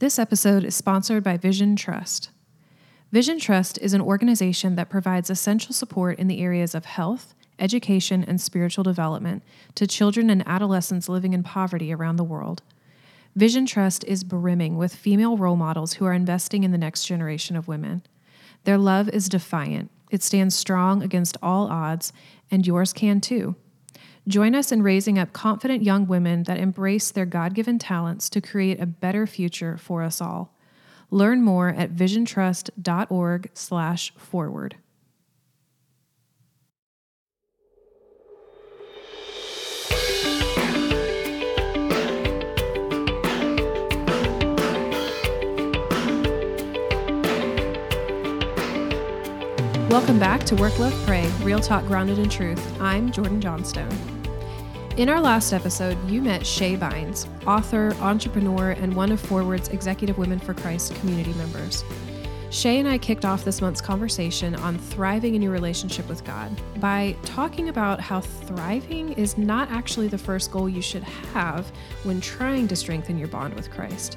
This episode is sponsored by Vision Trust. Vision Trust is an organization that provides essential support in the areas of health, education, and spiritual development to children and adolescents living in poverty around the world. Vision Trust is brimming with female role models who are investing in the next generation of women. Their love is defiant, it stands strong against all odds, and yours can too. Join us in raising up confident young women that embrace their God given talents to create a better future for us all. Learn more at visiontrust.org/slash forward. Welcome back to Work, Love, Pray, Real Talk Grounded in Truth. I'm Jordan Johnstone. In our last episode, you met Shae Bynes, author, entrepreneur, and one of Forward's Executive Women for Christ community members. Shae and I kicked off this month's conversation on thriving in your relationship with God by talking about how thriving is not actually the first goal you should have when trying to strengthen your bond with Christ.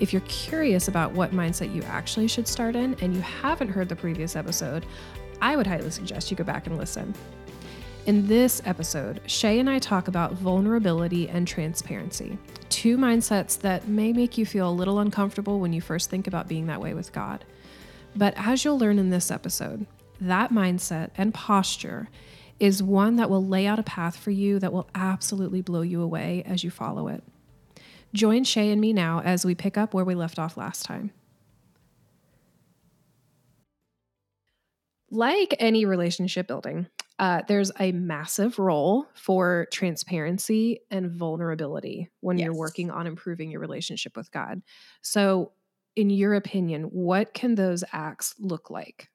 If you're curious about what mindset you actually should start in and you haven't heard the previous episode, I would highly suggest you go back and listen. In this episode, Shae and I talk about vulnerability and transparency, two mindsets that may make you feel a little uncomfortable when you first think about being that way with God. But as you'll learn in this episode, that mindset and posture is one that will lay out a path for you that will absolutely blow you away as you follow it. Join Shae and me now as we pick up where we left off last time. Like any relationship building, uh, there's a massive role for transparency and vulnerability when yes. you're working on improving your relationship with God. So, in your opinion, what can those acts look like?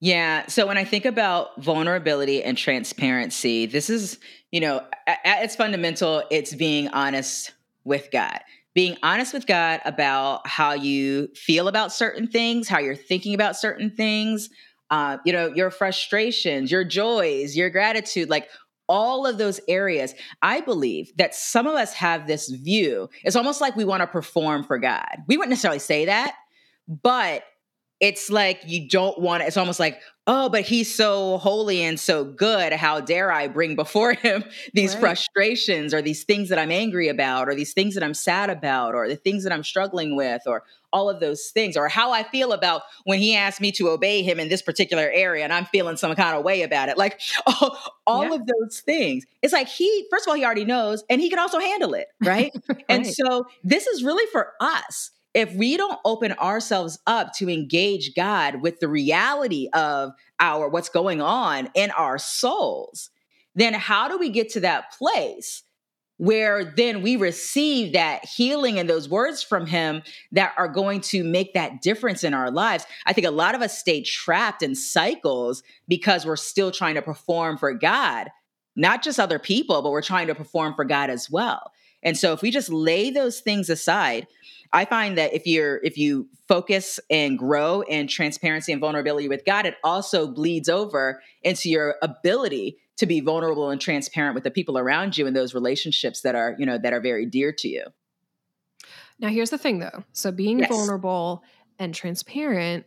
Yeah. So when I think about vulnerability and transparency, this is, you know, at its fundamental, it's being honest with God. Being honest with God about how you feel about certain things, how you're thinking about certain things, uh, you know, your frustrations, your joys, your gratitude, like all of those areas. I believe that some of us have this view. It's almost like we want to perform for God. We wouldn't necessarily say that, but it's like you don't want it. It's almost like, oh, but he's so holy and so good. How dare I bring before him these right. frustrations or these things that I'm angry about or these things that I'm sad about or the things that I'm struggling with or all of those things or how I feel about when he asked me to obey him in this particular area and I'm feeling some kind of way about it. Like all, all yeah. of those things. It's like he, first of all, he already knows and he can also handle it. Right. right. And so this is really for us if we don't open ourselves up to engage God with the reality of our what's going on in our souls, then how do we get to that place where then we receive that healing and those words from him that are going to make that difference in our lives? I think a lot of us stay trapped in cycles because we're still trying to perform for God, not just other people, but we're trying to perform for God as well. And so if we just lay those things aside, I find that if you're if you focus and grow in transparency and vulnerability with God, it also bleeds over into your ability to be vulnerable and transparent with the people around you in those relationships that are, you know, that are very dear to you. Now here's the thing though. So being yes. vulnerable and transparent,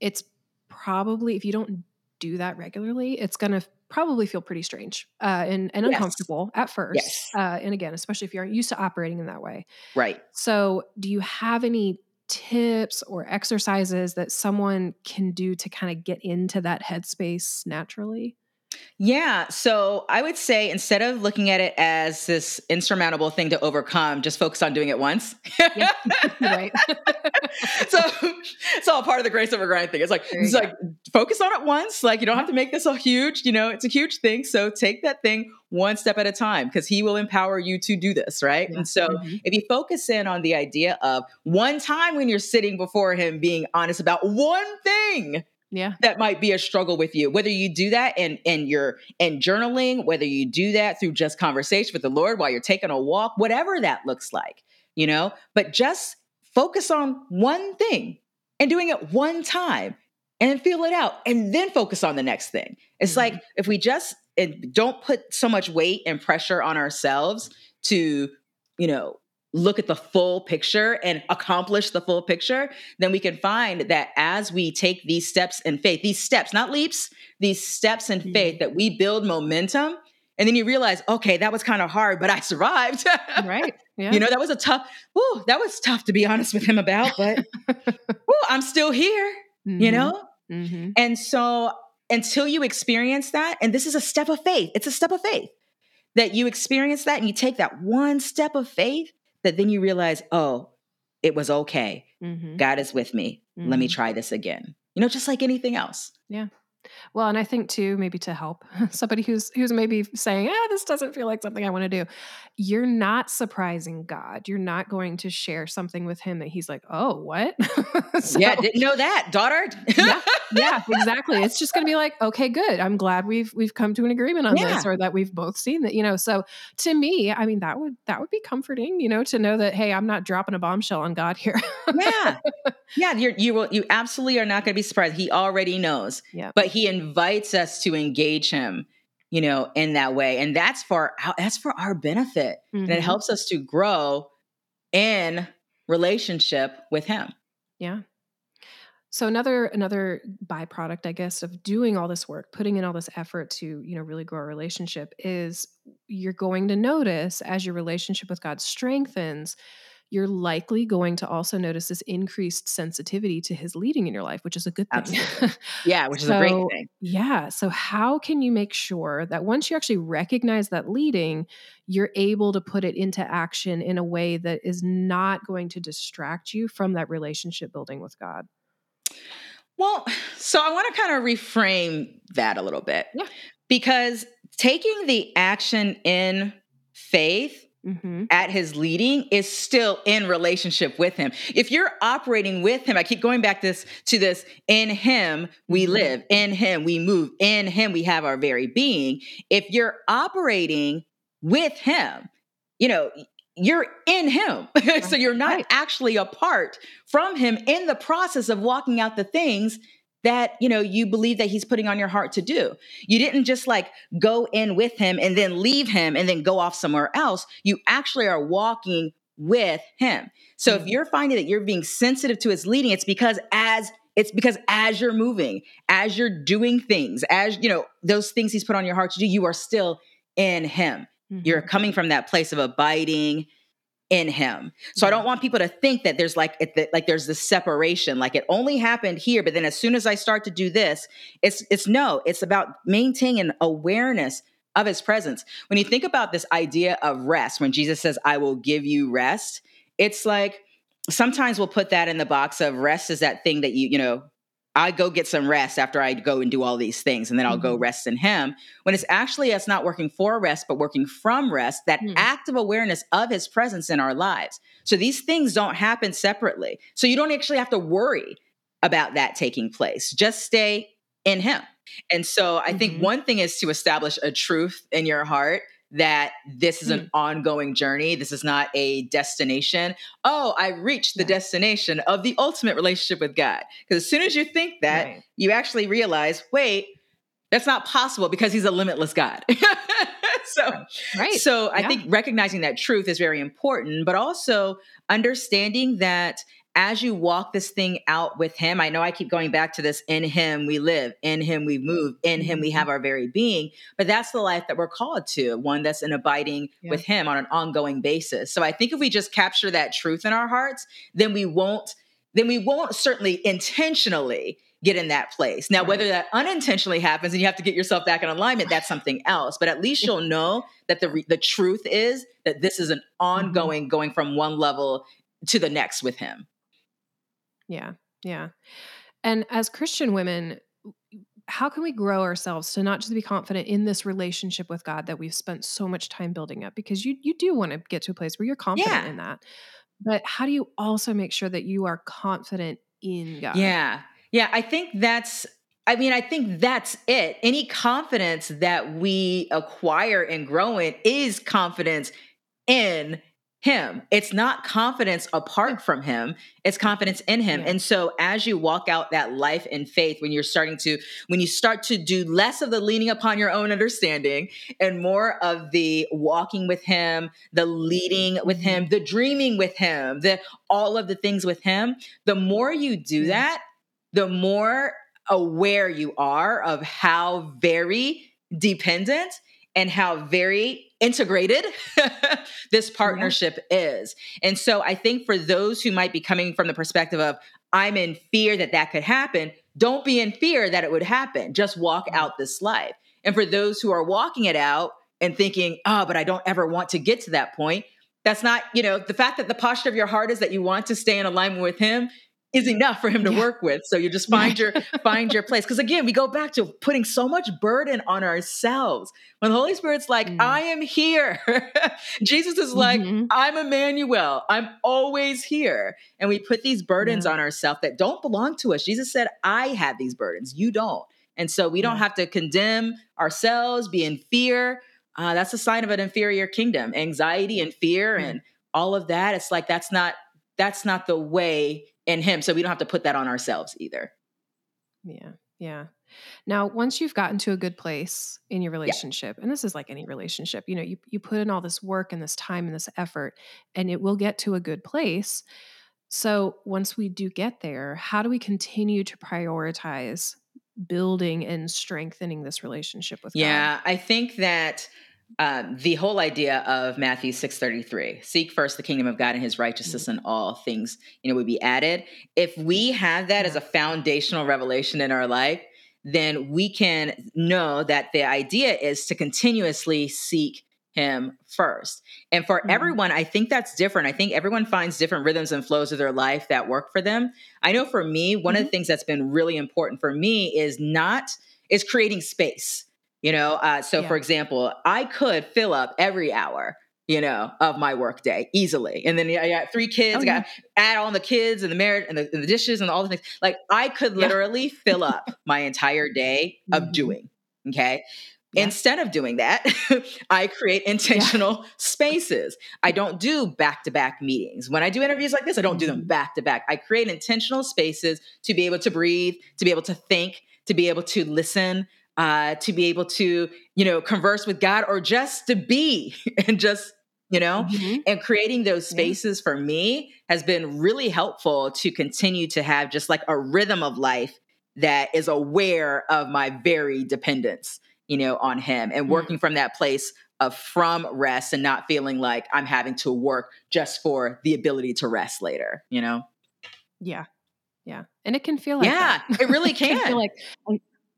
it's probably if you don't do that regularly, it's going to probably feel pretty strange uh, and, and yes. uncomfortable at first. Yes. Uh, and again, especially if you aren't used to operating in that way. Right. So, do you have any tips or exercises that someone can do to kind of get into that headspace naturally? Yeah. So I would say instead of looking at it as this insurmountable thing to overcome, just focus on doing it once. right. so it's all part of the grace over grind thing. It's like it's go. like focus on it once. Like you don't have to make this a huge, you know, it's a huge thing. So take that thing one step at a time because he will empower you to do this, right? Yeah. And so mm-hmm. if you focus in on the idea of one time when you're sitting before him being honest about one thing, yeah. that might be a struggle with you. Whether you do that and and you're in journaling whether you do that through just conversation with the lord while you're taking a walk whatever that looks like you know? But just focus on one thing and doing it one time and feel it out and then focus on the next thing. It's mm-hmm. like if we just don't put so much weight and pressure on ourselves to you know look at the full picture and accomplish the full picture, then we can find that as we take these steps in faith, these steps, not leaps, these steps in mm-hmm. faith, that we build momentum. And then you realize, okay, that was kind of hard, but I survived. right. Yeah. You know, that was a tough, whoo, that was tough to be honest with him about, but whoo, I'm still here, mm-hmm. you know? Mm-hmm. And so until you experience that, and this is a step of faith, it's a step of faith that you experience that and you take that one step of faith that then you realize, oh, it was okay. Mm-hmm. God is with me. Mm-hmm. Let me mm-hmm. try this again. You know, just like anything else. Yeah. Well, and I think too, maybe to help somebody who's who's maybe saying, "Ah, this doesn't feel like something I want to do," you're not surprising God. You're not going to share something with Him that He's like, "Oh, what?" so, yeah, didn't know that, daughter. yeah, yeah, exactly. It's just going to be like, "Okay, good. I'm glad we've we've come to an agreement on yeah. this, or that we've both seen that." You know, so to me, I mean, that would that would be comforting. You know, to know that hey, I'm not dropping a bombshell on God here. yeah, yeah. You're, you will you absolutely are not going to be surprised. He already knows. Yeah, but he invites us to engage him you know in that way and that's for that's for our benefit mm-hmm. and it mm-hmm. helps us to grow in relationship with him yeah so another another byproduct i guess of doing all this work putting in all this effort to you know really grow a relationship is you're going to notice as your relationship with god strengthens you're likely going to also notice this increased sensitivity to his leading in your life, which is a good thing. yeah, which is a great thing. Yeah. So, how can you make sure that once you actually recognize that leading, you're able to put it into action in a way that is not going to distract you from that relationship building with God? Well, so I want to kind of reframe that a little bit. Yeah. Because taking the action in faith Mm-hmm. at his leading is still in relationship with him. If you're operating with him, I keep going back this to this in him we mm-hmm. live, in him we move, in him we have our very being. If you're operating with him, you know, you're in him. so you're not right. actually apart from him in the process of walking out the things that you know you believe that he's putting on your heart to do you didn't just like go in with him and then leave him and then go off somewhere else you actually are walking with him so mm-hmm. if you're finding that you're being sensitive to his leading it's because as it's because as you're moving as you're doing things as you know those things he's put on your heart to do you are still in him mm-hmm. you're coming from that place of abiding in him. So I mm-hmm. don't want people to think that there's like it, like there's this separation like it only happened here but then as soon as I start to do this it's it's no it's about maintaining awareness of his presence. When you think about this idea of rest when Jesus says I will give you rest it's like sometimes we'll put that in the box of rest is that thing that you you know I go get some rest after I go and do all these things, and then I'll mm-hmm. go rest in Him. When it's actually us not working for rest, but working from rest, that mm-hmm. active awareness of His presence in our lives. So these things don't happen separately. So you don't actually have to worry about that taking place. Just stay in Him. And so I mm-hmm. think one thing is to establish a truth in your heart that this is an mm. ongoing journey. This is not a destination. Oh, I reached the yeah. destination of the ultimate relationship with God. Because as soon as you think that, right. you actually realize, wait, that's not possible because he's a limitless God. so, right. so I yeah. think recognizing that truth is very important, but also understanding that as you walk this thing out with him, I know I keep going back to this in him we live, in him we move, in him we mm-hmm. have our very being. But that's the life that we're called to, one that's an abiding yeah. with him on an ongoing basis. So I think if we just capture that truth in our hearts, then we won't, then we won't certainly intentionally get in that place. Now, right. whether that unintentionally happens and you have to get yourself back in alignment, that's something else. But at least you'll know that the the truth is that this is an mm-hmm. ongoing going from one level to the next with him. Yeah. Yeah. And as Christian women, how can we grow ourselves to not just be confident in this relationship with God that we've spent so much time building up? Because you you do want to get to a place where you're confident yeah. in that. But how do you also make sure that you are confident in God? Yeah. Yeah, I think that's I mean, I think that's it. Any confidence that we acquire and grow in is confidence in him. It's not confidence apart from him, it's confidence in him. Yeah. And so as you walk out that life in faith, when you're starting to, when you start to do less of the leaning upon your own understanding and more of the walking with him, the leading with mm-hmm. him, the dreaming with him, the all of the things with him, the more you do that, the more aware you are of how very dependent and how very integrated this partnership is. And so I think for those who might be coming from the perspective of, I'm in fear that that could happen, don't be in fear that it would happen. Just walk mm-hmm. out this life. And for those who are walking it out and thinking, oh, but I don't ever want to get to that point, that's not, you know, the fact that the posture of your heart is that you want to stay in alignment with Him is enough for him to yeah. work with. So you just find your find your place. Because again, we go back to putting so much burden on ourselves. When the Holy Spirit's like, mm. I am here. Jesus is like, mm-hmm. I'm Emmanuel. I'm always here. And we put these burdens yeah. on ourselves that don't belong to us. Jesus said, I have these burdens. You don't. And so we don't have to condemn ourselves, be in fear. Uh, that's a sign of an inferior kingdom. Anxiety and fear and all of that. It's like that's not that's not the way in him so we don't have to put that on ourselves either yeah yeah now once you've gotten to a good place in your relationship yeah. and this is like any relationship you know you, you put in all this work and this time and this effort and it will get to a good place so once we do get there how do we continue to prioritize building and strengthening this relationship with God? yeah God? i think that um, the whole idea of Matthew 6:33, seek first the kingdom of God and his righteousness mm-hmm. and all things, you know, would be added. If we have that as a foundational revelation in our life, then we can know that the idea is to continuously seek him first. And for mm-hmm. everyone, I think that's different. I think everyone finds different rhythms and flows of their life that work for them. I know for me, one mm-hmm. of the things that's been really important for me is not is creating space you know, uh, so yeah. for example, I could fill up every hour, you know, of my workday easily. And then I got three kids, oh, I got yeah. add on the kids and the marriage and the, and the, dishes and all the things. Like I could literally yeah. fill up my entire day of mm-hmm. doing. Okay. Yeah. Instead of doing that, I create intentional spaces. I don't do back to back meetings. When I do interviews like this, I don't do them back to back. I create intentional spaces to be able to breathe, to be able to think, to be able to listen, uh, to be able to, you know, converse with God or just to be and just, you know, mm-hmm. and creating those spaces yeah. for me has been really helpful to continue to have just like a rhythm of life that is aware of my very dependence, you know, on Him and mm-hmm. working from that place of from rest and not feeling like I'm having to work just for the ability to rest later, you know? Yeah. Yeah. And it can feel like Yeah, that. it really can. it can feel like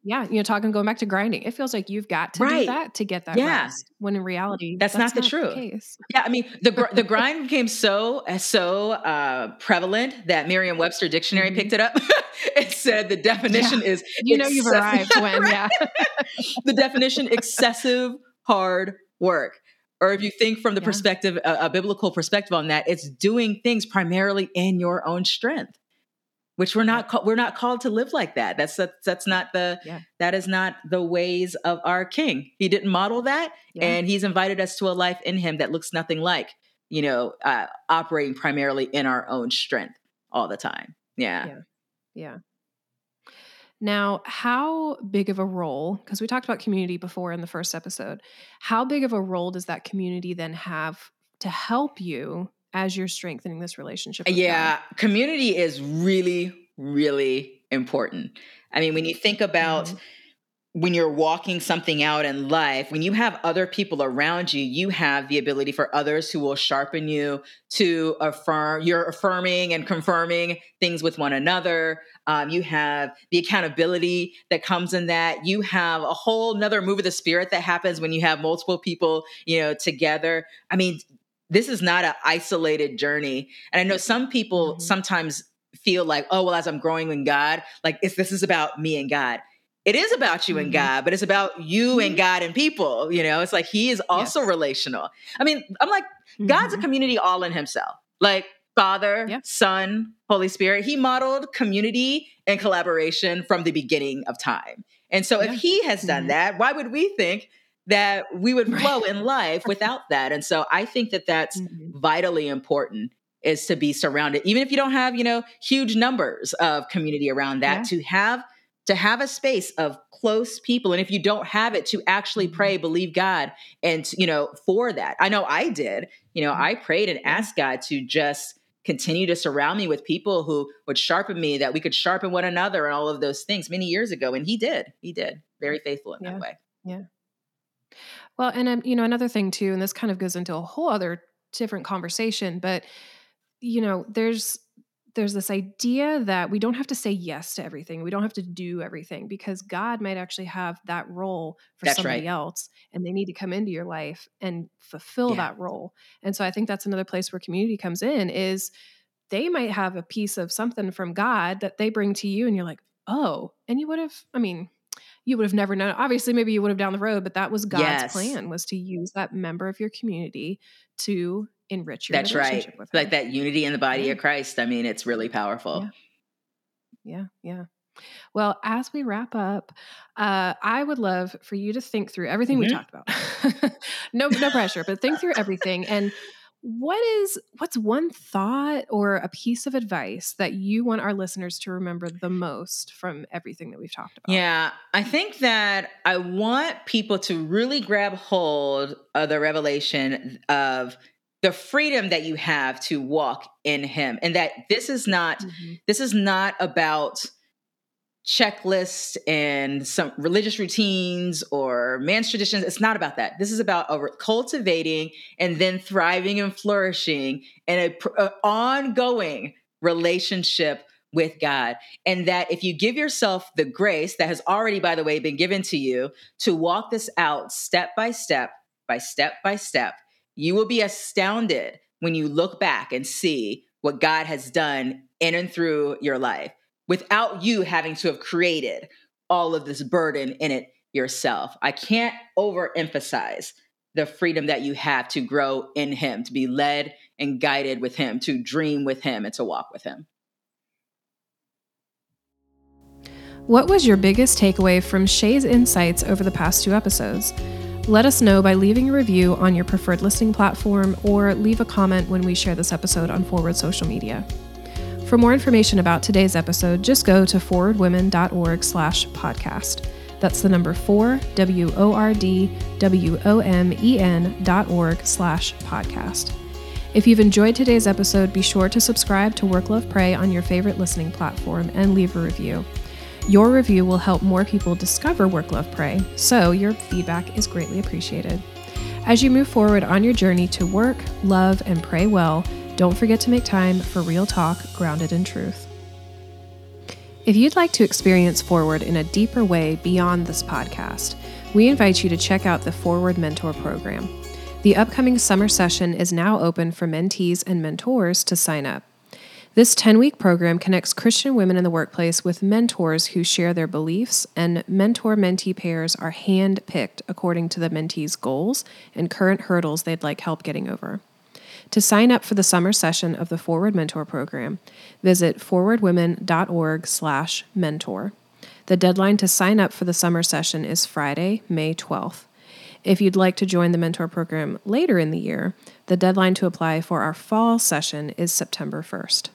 yeah, you know, talking going back to grinding, it feels like you've got to right. do that to get that yeah. rest. When in reality, that's, that's not, not, the truth. case. Yeah, I mean, the the grind became so uh, so uh, prevalent that Merriam-Webster dictionary mm-hmm. picked it up. it said the definition yeah. is you know you've arrived when yeah. the definition excessive hard work. Or if you think from the yeah. perspective, a, a biblical perspective on that, it's doing things primarily in your own strength which we're not we're not called to live like that that's that's, that's not the yeah. that is not the ways of our king he didn't model that yeah. and he's invited us to a life in him that looks nothing like you know uh, operating primarily in our own strength all the time yeah yeah, yeah. Now, how big of a role, because we talked about community before in the first episode, how big of a role does that community then have to help you as you're strengthening this relationship? yeah, God? community is really, really important. I mean, when you think about mm-hmm. when you're walking something out in life, when you have other people around you, you have the ability for others who will sharpen you to affirm, you're affirming and confirming things with one another. Um, you have the accountability that comes in that. You have a whole nother move of the spirit that happens when you have multiple people, you know, together. I mean, this is not an isolated journey. And I know some people mm-hmm. sometimes feel like, oh, well, as I'm growing in God, like if this is about me and God. It is about you mm-hmm. and God, but it's about you mm-hmm. and God and people. You know, it's like He is also yes. relational. I mean, I'm like, God's a mm-hmm. community all in Himself. Like Father, yeah. Son, Holy Spirit. He modeled community and collaboration from the beginning of time. And so, yeah. if He has done mm-hmm. that, why would we think that we would flow in life without that. And so I think that that's mm-hmm. vitally important is to be surrounded even if you don't have, you know, huge numbers of community around that yeah. to have to have a space of close people and if you don't have it to actually mm-hmm. pray believe god and you know for that i know i did you know mm-hmm. i prayed and asked god to just continue to surround me with people who would sharpen me that we could sharpen one another and all of those things many years ago and he did he did very faithful in yeah. that way yeah well, and um, you know, another thing too, and this kind of goes into a whole other different conversation, but you know, there's there's this idea that we don't have to say yes to everything. We don't have to do everything because God might actually have that role for that's somebody right. else and they need to come into your life and fulfill yeah. that role. And so I think that's another place where community comes in is they might have a piece of something from God that they bring to you and you're like, "Oh." And you would have I mean, you would have never known. Obviously, maybe you would have down the road, but that was God's yes. plan was to use that member of your community to enrich your That's right. Like that unity in the body yeah. of Christ. I mean, it's really powerful. Yeah. yeah, yeah. Well, as we wrap up, uh, I would love for you to think through everything mm-hmm. we talked about. no, no pressure, but think through everything and what is what's one thought or a piece of advice that you want our listeners to remember the most from everything that we've talked about yeah i think that i want people to really grab hold of the revelation of the freedom that you have to walk in him and that this is not mm-hmm. this is not about checklists and some religious routines or man's traditions. It's not about that. This is about cultivating and then thriving and flourishing in an uh, ongoing relationship with God. And that if you give yourself the grace that has already, by the way, been given to you to walk this out step by step, by step by step, you will be astounded when you look back and see what God has done in and through your life without you having to have created all of this burden in it yourself. I can't overemphasize the freedom that you have to grow in Him, to be led and guided with Him, to dream with Him, and to walk with Him. What was your biggest takeaway from Shae's insights over the past two episodes? Let us know by leaving a review on your preferred listening platform or leave a comment when we share this episode on Forward social media. For more information about today's episode, just go to forwardwomen.org slash podcast. That's the number four, W O R D W O M E N dot org slash podcast. If you've enjoyed today's episode, be sure to subscribe to Work Love Pray on your favorite listening platform and leave a review. Your review will help more people discover Work Love Pray, so your feedback is greatly appreciated. As you move forward on your journey to work, love, and pray well, don't forget to make time for real talk grounded in truth. If you'd like to experience Forward in a deeper way beyond this podcast, we invite you to check out the Forward Mentor Program. The upcoming summer session is now open for mentees and mentors to sign up. This 10 week program connects Christian women in the workplace with mentors who share their beliefs, and mentor mentee pairs are hand picked according to the mentee's goals and current hurdles they'd like help getting over. To sign up for the summer session of the Forward Mentor Program, visit forwardwomen.org/mentor. The deadline to sign up for the summer session is Friday, May 12th. If you'd like to join the mentor program later in the year, the deadline to apply for our fall session is September 1st.